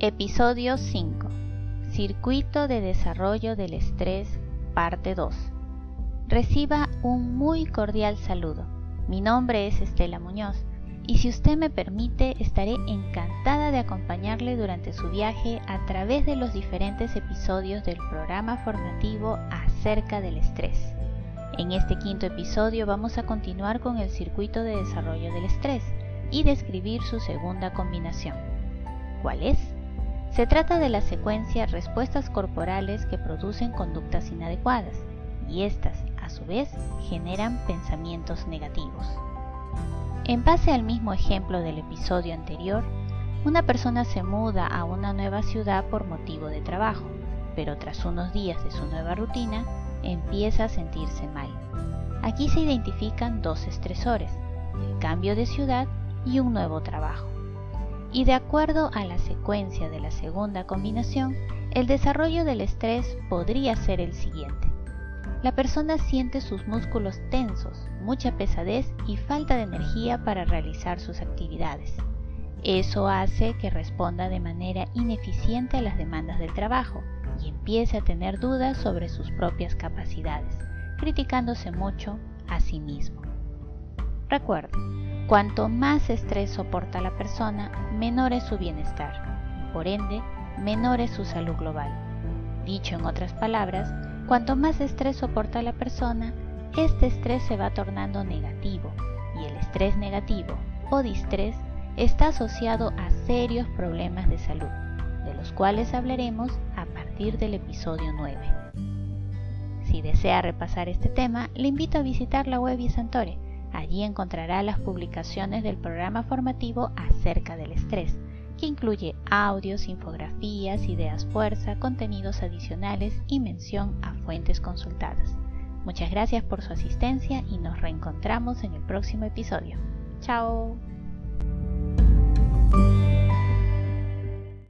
Episodio 5. Circuito de desarrollo del estrés, parte 2. Reciba un muy cordial saludo. Mi nombre es Estela Muñoz y si usted me permite estaré encantada de acompañarle durante su viaje a través de los diferentes episodios del programa formativo acerca del estrés. En este quinto episodio vamos a continuar con el circuito de desarrollo del estrés y describir su segunda combinación. ¿Cuál es? Se trata de la secuencia respuestas corporales que producen conductas inadecuadas y estas, a su vez, generan pensamientos negativos. En base al mismo ejemplo del episodio anterior, una persona se muda a una nueva ciudad por motivo de trabajo, pero tras unos días de su nueva rutina, empieza a sentirse mal. Aquí se identifican dos estresores, el cambio de ciudad y un nuevo trabajo y de acuerdo a la secuencia de la segunda combinación, el desarrollo del estrés podría ser el siguiente. La persona siente sus músculos tensos, mucha pesadez y falta de energía para realizar sus actividades. Eso hace que responda de manera ineficiente a las demandas del trabajo y empiece a tener dudas sobre sus propias capacidades, criticándose mucho a sí mismo. Recuerde, Cuanto más estrés soporta la persona, menor es su bienestar, por ende, menor es su salud global. Dicho en otras palabras, cuanto más estrés soporta la persona, este estrés se va tornando negativo y el estrés negativo o distrés está asociado a serios problemas de salud, de los cuales hablaremos a partir del episodio 9. Si desea repasar este tema, le invito a visitar la web Santore Allí encontrará las publicaciones del programa formativo acerca del estrés, que incluye audios, infografías, ideas fuerza, contenidos adicionales y mención a fuentes consultadas. Muchas gracias por su asistencia y nos reencontramos en el próximo episodio. Chao.